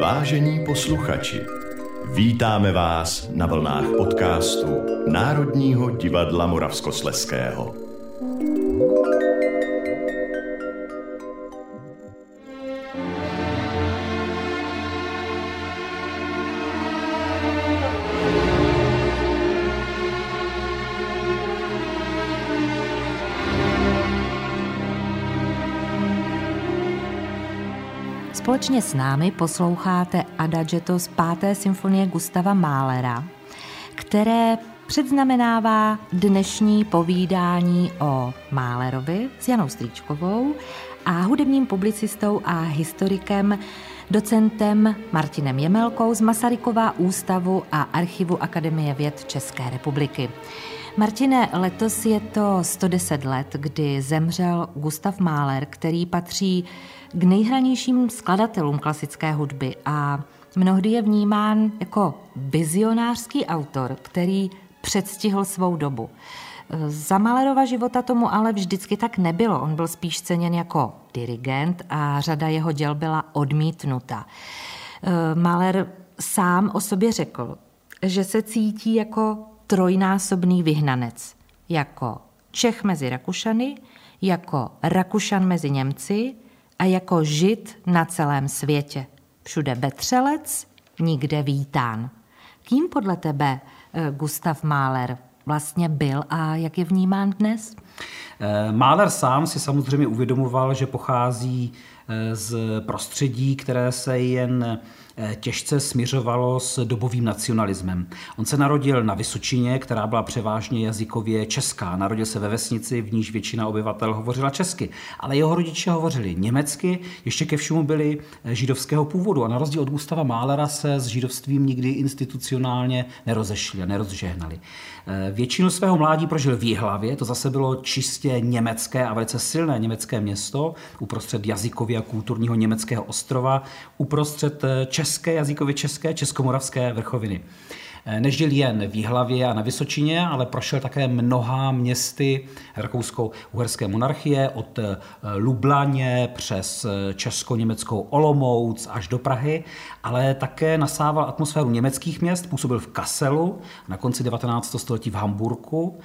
Vážení posluchači, vítáme vás na vlnách podcastu Národního divadla Moravskosleského. Společně s námi posloucháte Adagetto z páté symfonie Gustava Mahlera, které předznamenává dnešní povídání o Mahlerovi s Janou Stříčkovou a hudebním publicistou a historikem docentem Martinem Jemelkou z Masarykova ústavu a archivu Akademie věd České republiky. Martine, letos je to 110 let, kdy zemřel Gustav Mahler, který patří k nejhranějším skladatelům klasické hudby a mnohdy je vnímán jako vizionářský autor, který předstihl svou dobu. Za Malerova života tomu ale vždycky tak nebylo. On byl spíš ceněn jako dirigent a řada jeho děl byla odmítnuta. Maler sám o sobě řekl, že se cítí jako trojnásobný vyhnanec. Jako Čech mezi Rakušany, jako Rakušan mezi Němci a jako žid na celém světě. Všude betřelec, nikde vítán. Kým podle tebe eh, Gustav Mahler vlastně byl a jak je vnímán dnes? Eh, Mahler sám si samozřejmě uvědomoval, že pochází eh, z prostředí, které se jen Eh, těžce směřovalo s dobovým nacionalismem. On se narodil na Vysočině, která byla převážně jazykově česká. Narodil se ve vesnici, v níž většina obyvatel hovořila česky. Ale jeho rodiče hovořili německy, ještě ke všemu byli židovského původu. A na rozdíl od Gustava Málera se s židovstvím nikdy institucionálně nerozešli a nerozžehnali. Eh, většinu svého mládí prožil v Jihlavě, to zase bylo čistě německé a velice silné německé město, uprostřed jazykově a kulturního německého ostrova, uprostřed české, jazykově české, českomoravské vrchoviny. Eh, nežil jen v Jihlavě a na Vysočině, ale prošel také mnoha městy rakouskou uherské monarchie, od eh, Lublaně přes eh, česko-německou Olomouc až do Prahy, ale také nasával atmosféru německých měst, působil v Kasselu, na konci 19. století v Hamburku,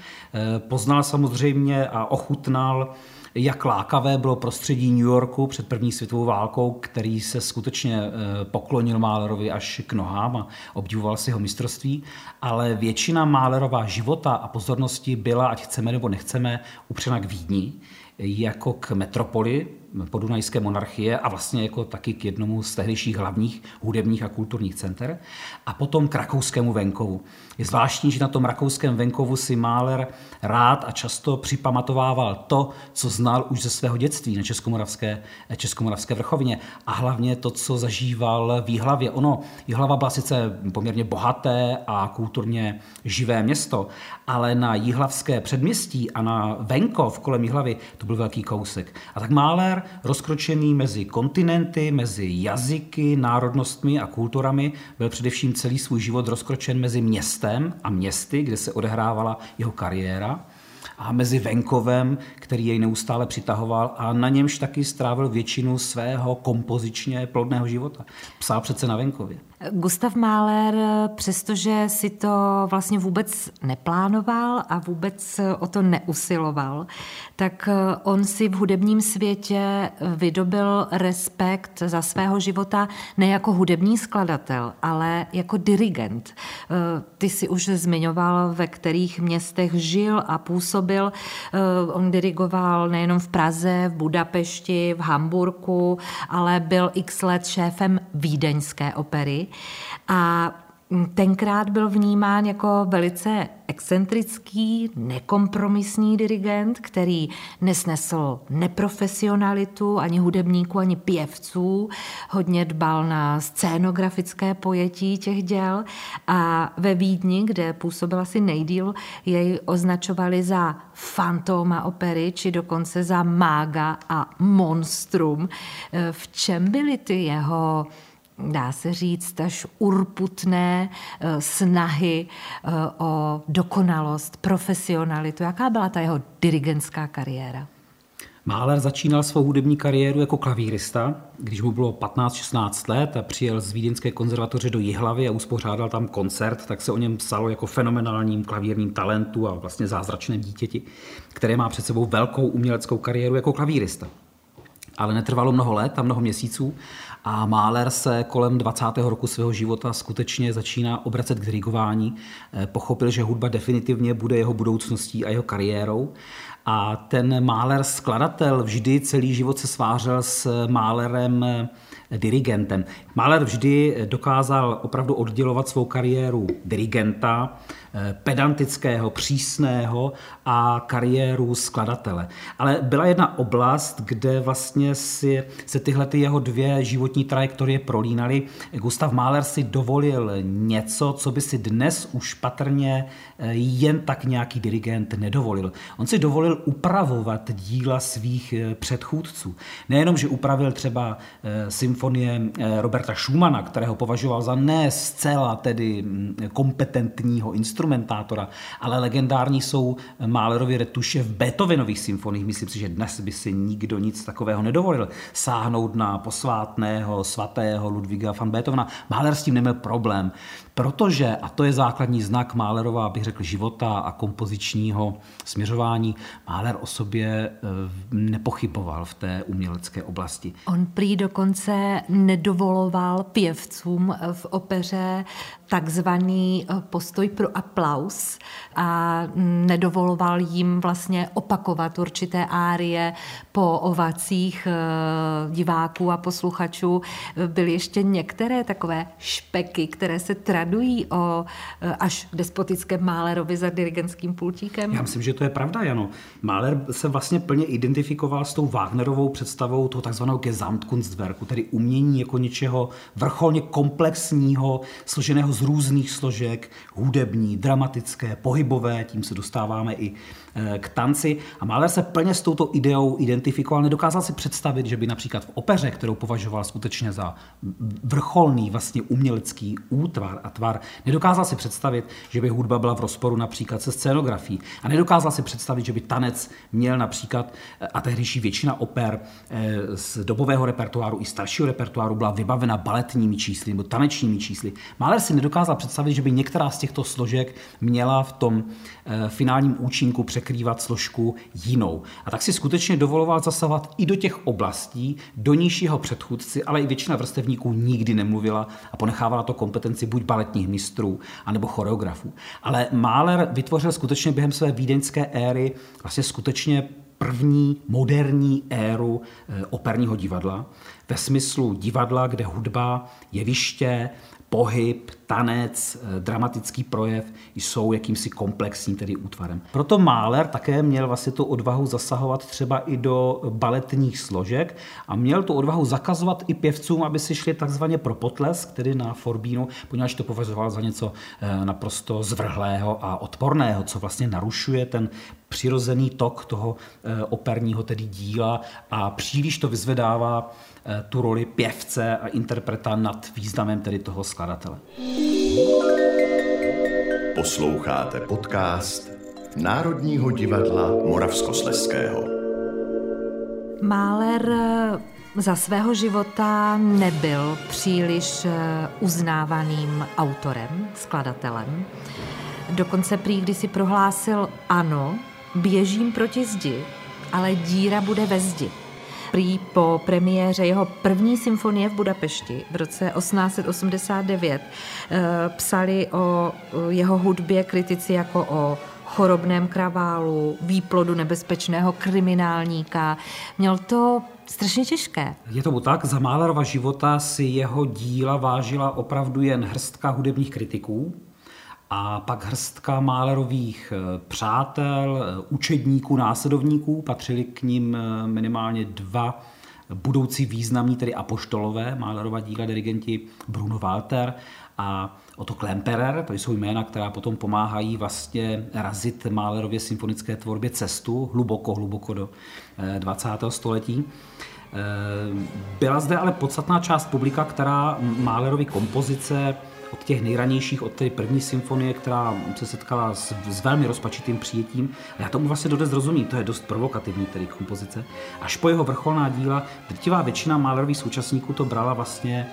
poznal samozřejmě a ochutnal jak lákavé bylo prostředí New Yorku před první světovou válkou, který se skutečně eh, poklonil Málerovi až k nohám a obdivoval si jeho mistrovství, ale většina Málerová života a pozornosti byla, ať chceme nebo nechceme, upřena k Vídni, jako k metropoli podunajské monarchie a vlastně jako taky k jednomu z tehdejších hlavních hudebních a kulturních center a potom k rakouskému venkovu. Je zvláštní, že na tom rakouském venkovu si Máler rád a často připamatovával to, co znal už ze svého dětství na Českomoravské, Českomoravské vrchovině a hlavně to, co zažíval v Jihlavě. Ono, Jihlava byla sice poměrně bohaté a kulturně živé město, ale na Jihlavské předměstí a na venkov kolem Jihlavy to byl velký kousek. A tak Máler, rozkročený mezi kontinenty, mezi jazyky, národnostmi a kulturami, byl především celý svůj život rozkročen mezi městem a městy, kde se odehrávala jeho kariéra a mezi venkovem, který jej neustále přitahoval a na němž taky strávil většinu svého kompozičně plodného života. Psal přece na venkově. Gustav Mahler, přestože si to vlastně vůbec neplánoval a vůbec o to neusiloval, tak on si v hudebním světě vydobil respekt za svého života ne jako hudební skladatel, ale jako dirigent. Ty si už zmiňoval, ve kterých městech žil a působil. On dirigoval nejenom v Praze, v Budapešti, v Hamburku, ale byl x let šéfem vídeňské opery a tenkrát byl vnímán jako velice excentrický, nekompromisní dirigent, který nesnesl neprofesionalitu ani hudebníků, ani pěvců, hodně dbal na scénografické pojetí těch děl a ve Vídni, kde působil asi nejdíl, jej označovali za fantoma opery, či dokonce za mága a monstrum. V čem byly ty jeho dá se říct, až urputné eh, snahy eh, o dokonalost, profesionalitu. Jaká byla ta jeho dirigentská kariéra? Mahler začínal svou hudební kariéru jako klavírista, když mu bylo 15-16 let a přijel z Vídeňské konzervatoře do Jihlavy a uspořádal tam koncert, tak se o něm psalo jako fenomenálním klavírním talentu a vlastně zázračném dítěti, které má před sebou velkou uměleckou kariéru jako klavírista. Ale netrvalo mnoho let a mnoho měsíců a Mahler se kolem 20. roku svého života skutečně začíná obracet k dirigování. Eh, pochopil, že hudba definitivně bude jeho budoucností a jeho kariérou a ten Mahler skladatel vždy celý život se svářel s Mahlerem eh, dirigentem. Mahler vždy dokázal opravdu oddělovat svou kariéru dirigenta Eh, pedantického, přísného a kariéru skladatele. Ale byla jedna oblast, kde vlastně si, se tyhle ty jeho dvě životní trajektorie prolínaly. Gustav Mahler si dovolil něco, co by si dnes už patrně eh, jen tak nějaký dirigent nedovolil. On si dovolil upravovat díla svých eh, předchůdců. Nejenom, že upravil třeba symfonie Roberta Schumana, kterého považoval za ne zcela tedy mm, kompetentního instrumentátora, ale legendární jsou Mahlerovy retuše v Beethovenových symfoních. Myslím si, že dnes by si nikdo nic takového nedovolil. Sáhnout na posvátného, svatého Ludviga van Beethovena. Mahler s tím neměl problém. Protože, a to je základní znak Mahlerova, bych řekl, života a kompozičního směřování, Mahler o sobě eh, nepochyboval v té umělecké oblasti. On prý dokonce nedovoloval pěvcům v opeře takzvaný eh, postoj pro aplaus a nedovoloval jim vlastně opakovat určité árie po ovacích diváků a posluchačů. Byly ještě některé takové špeky, které se tra radují o e, až despotickém Málerovi za dirigentským pultíkem? Já myslím, že to je pravda, Jano. Máler se vlastně plně identifikoval s tou Wagnerovou představou toho takzvaného Gesamtkunstwerku, tedy umění jako něčeho vrcholně komplexního, složeného z různých složek, hudební, dramatické, pohybové, tím se dostáváme i e, k tanci. A Mahler se plně s touto ideou identifikoval. Nedokázal si představit, že by například v opeře, kterou považoval skutečně za vrcholný vlastně umělecký útvar a tvar. Nedokázal si představit, že by hudba byla v rozporu například se scénografií. A nedokázal si představit, že by tanec měl například, a tehdejší většina oper eh, z dobového repertoáru i staršího repertoáru byla vybavena baletními čísly nebo tanečními čísly. Mahler si nedokázal představit, že by některá z těchto složek měla v tom eh, finálním účinku překrývat složku jinou. A tak si skutečně dovoloval zasahovat i do těch oblastí, do nížšího předchůdci, ale i většina vrstevníků nikdy nemluvila a ponechávala to kompetenci buď balet baletních mistrů anebo choreografů. Ale Mahler vytvořil skutečně během své vídeňské éry vlastně skutečně první moderní éru eh, operního divadla, ve smyslu divadla, kde hudba, jeviště pohyb, tanec, eh, dramatický projev jsou jakýmsi komplexním tedy útvarem. Proto Mahler také měl vlastně tu odvahu zasahovat třeba i do baletních složek a měl tu odvahu zakazovat i pěvcům, aby si šli takzvaně pro potlesk, tedy na forbínu, poněvadž to považoval za něco eh, naprosto zvrhlého a odporného, co vlastně narušuje ten přirozený tok toho eh, operního tedy díla a příliš to vyzvedává Eh, tu roli pěvce a interpreta nad významem tedy toho skladatele. Posloucháte podcast Národního divadla Moravskosleského. Máler eh, za svého života nebyl příliš uznávaným autorem, skladatelem. Dokonce prý, když si prohlásil ano, běžím proti zdi, ale díra bude ve zdi prý po premiéře jeho první symfonie v Budapešti v roce 1889 eh, psali o jeho hudbě kritici jako o chorobném kraválu, výplodu nebezpečného kriminálníka. Měl to strašně těžké. Je to tak, za Málerova života si jeho díla vážila opravdu jen hrstka hudebních kritiků, a pak hrstka Málerových eh, přátel, eh, učedníků, následovníků, patřili k ním eh, minimálně dva budoucí významní, tedy apoštolové, Málerova díla dirigenti Bruno Walter a Otto Klemperer, to jsou jména, která potom pomáhají vlastně razit Málerově symfonické tvorbě cestu hluboko, hluboko do 20. století. Byla zde ale podstatná část publika, která Málerovi kompozice od těch nejranějších, od té první symfonie, která se setkala s, s velmi rozpačitým přijetím. A já tomu vlastně dodnes rozumím, to je dost provokativní tedy kompozice. Až po jeho vrcholná díla, drtivá většina Mahlerových současníků to brala vlastně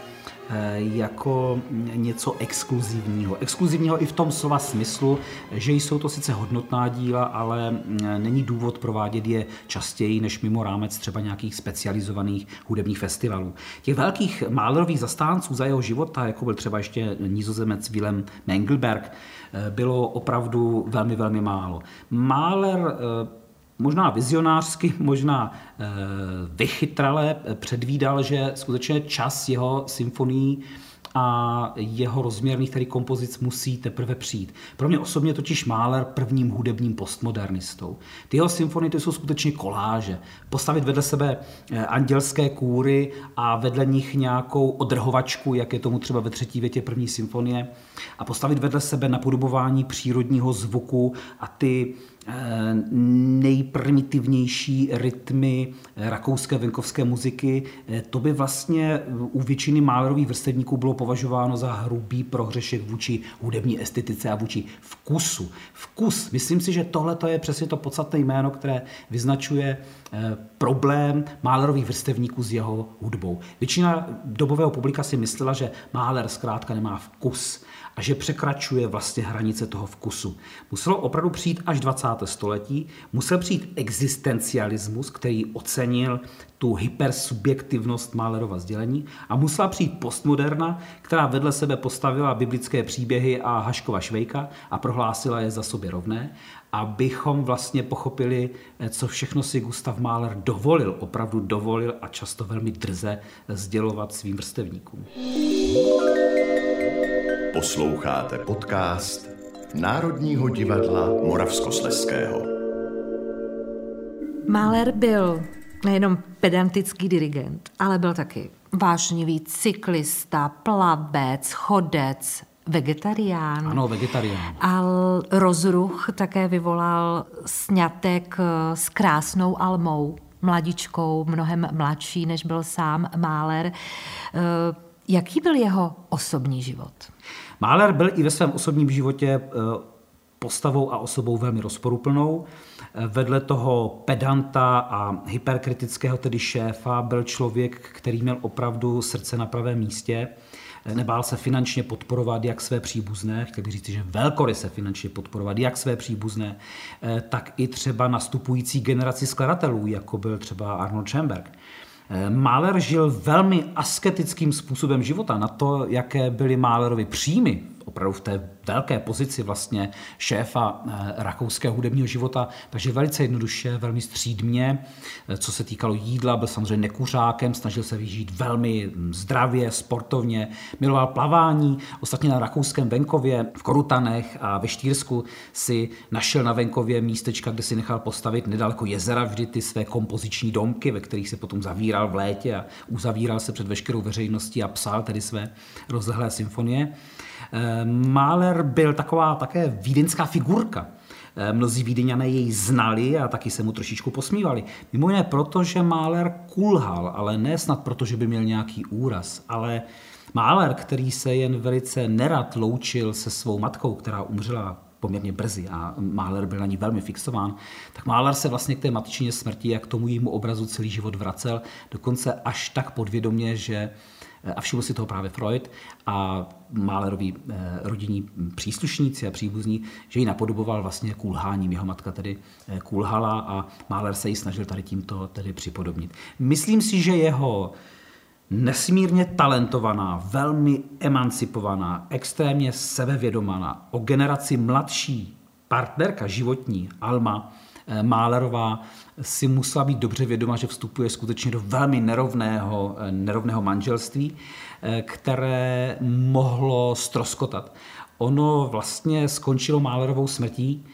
jako něco exkluzivního. Exkluzivního i v tom slova smyslu, že jsou to sice hodnotná díla, ale mm, není důvod provádět je častěji než mimo rámec třeba nějakých specializovaných hudebních festivalů. Těch velkých málerových zastánců za jeho života, jako byl třeba ještě nizozemec Willem Mengelberg, eh, bylo opravdu velmi, velmi málo. Máler eh, možná vizionářsky, možná e, vychytrale předvídal, že skutečně čas jeho symfonií a jeho rozměrných tedy kompozic musí teprve přijít. Pro mě osobně totiž Mahler prvním hudebním postmodernistou. Ty jeho symfonie jsou skutečně koláže. Postavit vedle sebe eh, andělské kůry a vedle nich nějakou odrhovačku, jak je tomu třeba ve třetí větě první symfonie, a postavit vedle sebe napodobování přírodního zvuku a ty Eh, nejprimitivnější rytmy rakouské venkovské muziky. Eh, to by vlastně u většiny málerových vrstevníků bylo považováno za hrubý prohřešek vůči hudební estetice a vůči vkusu. Vkus. Myslím si, že tohle je přesně to podstatné jméno, které vyznačuje eh, problém málerových vrstevníků s jeho hudbou. Většina dobového publika si myslela, že máler zkrátka nemá vkus a že překračuje vlastně hranice toho vkusu. Muselo opravdu přijít až 20. století, musel přijít existencialismus, který ocenil tu hypersubjektivnost Málerova sdělení a musela přijít postmoderna, která vedle sebe postavila biblické příběhy a Haškova Švejka a prohlásila je za sobě rovné, abychom vlastně pochopili, co všechno si Gustav Mahler dovolil, opravdu dovolil a často velmi drze sdělovat svým vrstevníkům. Posloucháte podcast Národního divadla Moravskosleského. Mahler byl nejenom pedantický dirigent, ale byl taky vášnivý cyklista, plavec, chodec, vegetarián. Ano, vegetarián. A rozruch také vyvolal sňatek s krásnou Almou, mladičkou, mnohem mladší, než byl sám Mahler. Jaký byl jeho osobní život? Mahler byl i ve svém osobním životě eh, postavou a osobou velmi rozporuplnou. Eh, vedle toho pedanta a hyperkritického tedy šéfa byl člověk, který měl opravdu srdce na pravém místě. Eh, nebál se finančně podporovat jak své příbuzné, chtěl bych říct, že velkory se finančně podporovat jak své příbuzné, tak i třeba nastupující generaci skladatelů, jako byl třeba Arnold Schoenberg. Mahler žil velmi asketickým způsobem života. Na to, jaké byly Mahlerovi příjmy opravdu v té velké pozici vlastně šéfa eh, rakouského hudebního života, takže velice jednoduše, velmi střídmě, eh, co se týkalo jídla, byl samozřejmě nekuřákem, snažil se vyžít velmi hm, zdravě, sportovně, miloval plavání, ostatně na rakouském venkově v Korutanech a ve Štýrsku si našel na venkově místečka, kde si nechal postavit nedaleko jezera vždy ty své kompoziční domky, ve kterých se potom zavíral v létě a uzavíral se před veškerou veřejností a psal tedy své rozlehlé symfonie. Eh, Mahler byl taková také vídeňská figurka. Eh, mnozí Vídeňané jej znali a taky se mu trošičku posmívali. Mimo jiné proto, že Mahler kulhal, ale ne snad proto, že by měl nějaký úraz, ale Mahler, který se jen velice nerad loučil se svou matkou, která umřela poměrně brzy a Mahler byl na ní velmi fixován, tak Mahler se vlastně k té matčině smrti jak k tomu jejímu obrazu celý život vracel, dokonce až tak podvědomě, že a všiml si toho právě Freud a Mahlerovi eh, rodinní příslušníci a příbuzní, že ji napodoboval vlastně kulháním. Jeho matka tedy eh, kulhala a Mahler se ji snažil tady tímto tedy připodobnit. Myslím si, že jeho nesmírně talentovaná, velmi emancipovaná, extrémně sebevědomá, o generaci mladší partnerka životní Alma Málerová si musela být dobře vědoma, že vstupuje skutečně do velmi nerovného, eh, nerovného manželství, eh, které mohlo stroskotat. Ono vlastně skončilo Málerovou smrtí.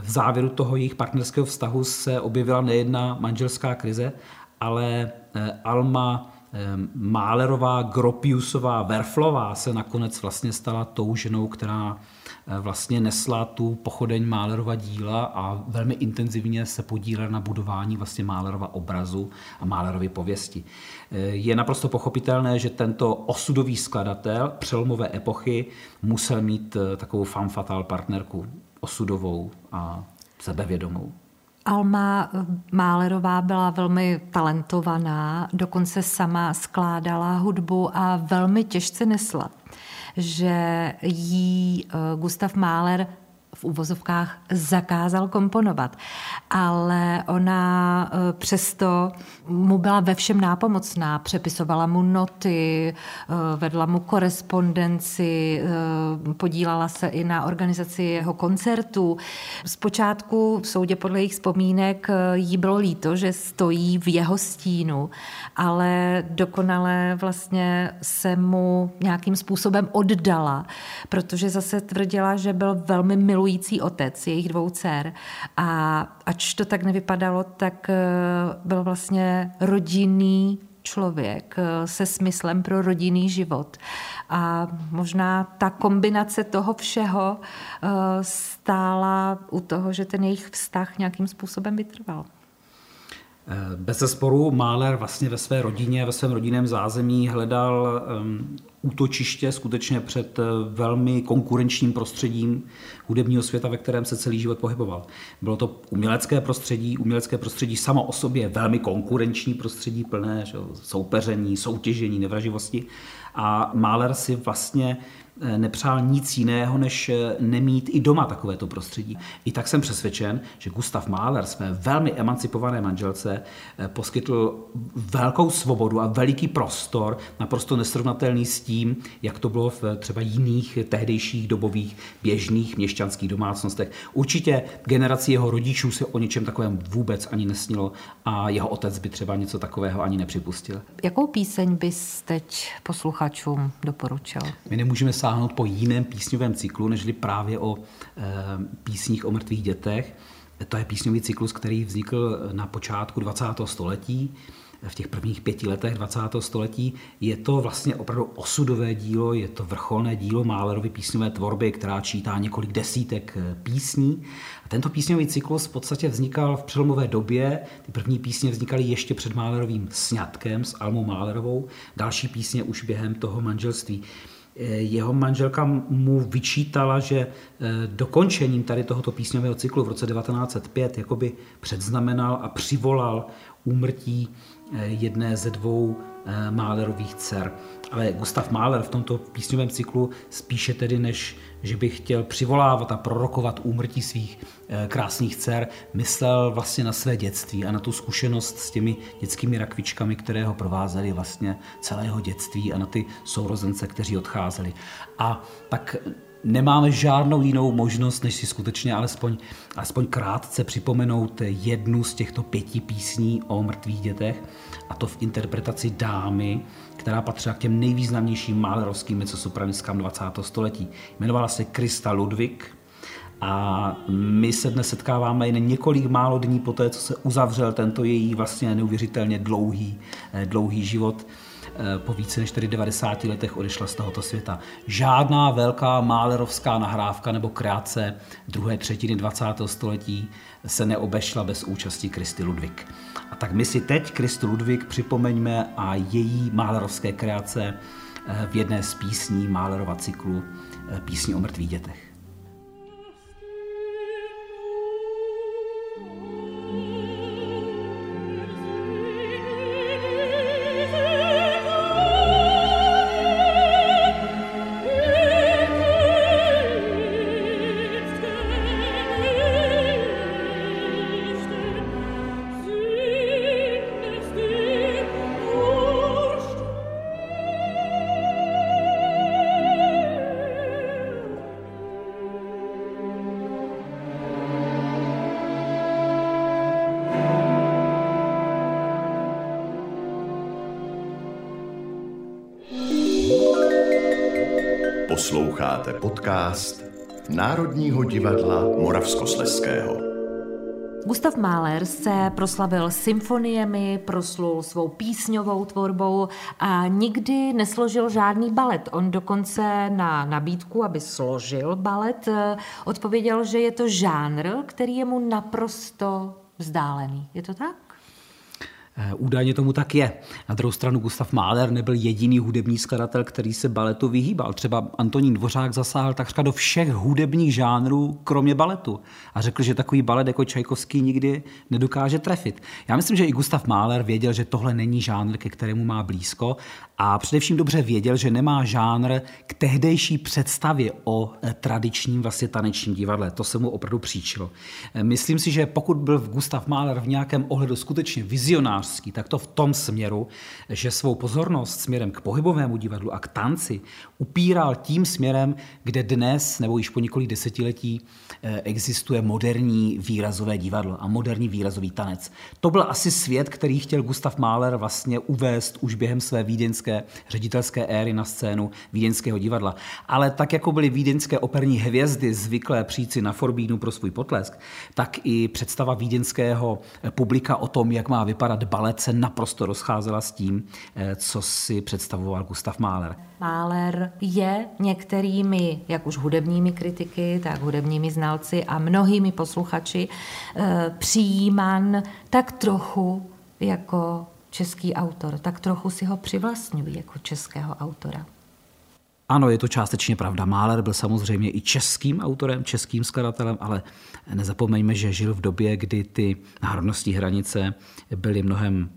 V závěru toho jejich partnerského vztahu se objevila nejedna manželská krize, ale Alma Málerová, Gropiusová, Verflová se nakonec vlastně stala tou ženou, která vlastně nesla tu pochodeň Málerova díla a velmi intenzivně se podílela na budování vlastně Málerova obrazu a Málerovy pověsti. Je naprosto pochopitelné, že tento osudový skladatel přelomové epochy musel mít takovou fan fatal partnerku osudovou a sebevědomou. Alma Málerová byla velmi talentovaná, dokonce sama skládala hudbu a velmi těžce nesla, že jí eh, Gustav Máler v uvozovkách zakázal komponovat. Ale ona e, přesto mu byla ve všem nápomocná. Přepisovala mu noty, e, vedla mu korespondenci, e, podílala se i na organizaci jeho koncertů. Zpočátku v soudě podle jejich vzpomínek jí bylo líto, že stojí v jeho stínu, ale dokonale vlastně se mu nějakým způsobem oddala, protože zase tvrdila, že byl velmi milující milující otec jejich dvou dcer. A ač to tak nevypadalo, tak eh, byl vlastně rodinný člověk eh, se smyslem pro rodinný život. A možná ta kombinace toho všeho eh, stála u toho, že ten jejich vztah nějakým způsobem vytrval. Bez zesporu Máler vlastně ve své rodině, ve svém rodinném zázemí hledal um, útočiště skutečně před eh, velmi konkurenčním prostředím hudebního světa, ve kterém se celý život pohyboval. Bylo to umělecké prostředí, umělecké prostředí samo o sobě velmi konkurenční prostředí, plné že, soupeření, soutěžení, nevraživosti. A Máler si vlastně nepřál nic jiného, než eh, nemít i doma takovéto prostředí. I tak jsem přesvědčen, že Gustav Mahler své velmi emancipované manželce eh, poskytl velkou svobodu a veliký prostor, naprosto nesrovnatelný s tím, jak to bylo v třeba jiných tehdejších dobových běžných měšťanských domácnostech. Určitě generaci jeho rodičů se o něčem takovém vůbec ani nesnilo a jeho otec by třeba něco takového ani nepřipustil. Jakou píseň bys teď posluchačům doporučil? My nemůžeme sáhnout po jiném písňovém cyklu, nežli právě o e, písních o mrtvých dětech. To je písňový cyklus, který vznikl na počátku 20. století v těch prvních pěti letech 20. století. Je to vlastně opravdu osudové dílo, je to vrcholné dílo Málerovy písňové tvorby, která čítá několik desítek eh, písní. A tento písňový cyklus v podstatě vznikal v přelomové době. Ty první písně vznikaly ještě před Málerovým sňatkem s Almou Málerovou, další písně už během toho manželství. Eh, jeho manželka mu vyčítala, že eh, dokončením tady tohoto písňového cyklu v roce 1905 jakoby předznamenal a přivolal úmrtí jedné ze dvou Málerových dcer. Ale Gustav Mahler v tomto písňovém cyklu spíše tedy, než že by chtěl přivolávat a prorokovat úmrtí svých eh, krásných dcer, myslel vlastně na své dětství a na tu zkušenost s těmi dětskými rakvičkami, které ho provázely vlastně celého dětství a na ty sourozence, kteří odcházeli. A tak nemáme žádnou jinou možnost, než si skutečně alespoň, alespoň krátce připomenout jednu z těchto pěti písní o mrtvých dětech, a to v interpretaci dámy, která patřila k těm nejvýznamnějším málerovským mezzosopranistkám 20. století. Jmenovala se Krista Ludwig a my se dnes setkáváme jen několik málo dní po té, co se uzavřel tento její vlastně neuvěřitelně dlouhý, eh, dlouhý život po více než 90 letech odešla z tohoto světa. Žádná velká málerovská nahrávka nebo kreace druhé třetiny 20. století se neobešla bez účasti Kristy Ludwig. A tak my si teď Kristu Ludwig připomeňme a její málerovské kreace eh, v jedné z písní Málerova cyklu eh, Písní o mrtvých dětech. Posloucháte podcast Národního divadla Moravskosleského. Gustav Mahler se proslavil symfoniemi, proslul svou písňovou tvorbou a nikdy nesložil žádný balet. On dokonce na nabídku, aby složil balet, odpověděl, že je to žánr, který je mu naprosto vzdálený. Je to tak? Eh, údajně tomu tak je. Na druhou stranu Gustav Mahler nebyl jediný hudební skladatel, který se baletu vyhýbal. Třeba Antonín Dvořák zasáhl takřka do všech hudebních žánrů, kromě baletu. A řekl, že takový balet jako Čajkovský nikdy nedokáže trefit. Já myslím, že i Gustav Mahler věděl, že tohle není žánr, ke kterému má blízko a především dobře věděl, že nemá žánr k tehdejší představě o eh, tradičním vlastně tanečním divadle. To se mu opravdu příčilo. Eh, myslím si, že pokud byl Gustav Mahler v nějakém ohledu skutečně vizionářský, tak to v tom směru, že svou pozornost směrem k pohybovému divadlu a k tanci upíral tím směrem, kde dnes nebo již po několik desetiletí eh, existuje moderní výrazové divadlo a moderní výrazový tanec. To byl asi svět, který chtěl Gustav Mahler vlastně uvést už během své vídeňské vídeňské ředitelské éry na scénu vídeňského divadla. Ale tak, jako byly vídeňské operní hvězdy zvyklé přijít si na Forbínu pro svůj potlesk, tak i představa vídeňského publika o tom, jak má vypadat balet, se naprosto rozcházela s tím, eh, co si představoval Gustav Mahler. Mahler je některými, jak už hudebními kritiky, tak hudebními znalci a mnohými posluchači eh, přijímán tak trochu jako český autor, tak trochu si ho přivlastňují jako českého autora. Ano, je to částečně pravda. Mahler byl samozřejmě i českým autorem, českým skladatelem, ale nezapomeňme, že žil v době, kdy ty národnostní hranice byly mnohem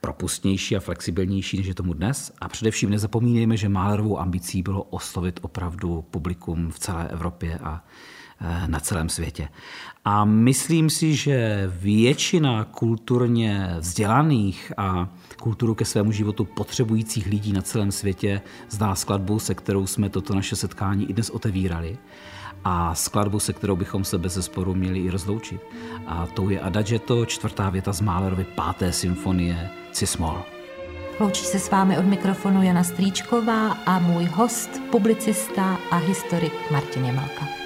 propustnější a flexibilnější, než je tomu dnes. A především nezapomínejme, že Mahlerovou ambicí bylo oslovit opravdu publikum v celé Evropě a na celém světě. A myslím si, že většina kulturně vzdělaných a kulturu ke svému životu potřebujících lidí na celém světě zná skladbu, se kterou jsme toto naše setkání i dnes otevírali a skladbu, se kterou bychom se bez zesporu měli i rozloučit. A tou je Adagetto, čtvrtá věta z Mahlerovy páté symfonie Cismol. Loučí se s vámi od mikrofonu Jana Strýčková a můj host, publicista a historik Martin Jemelka.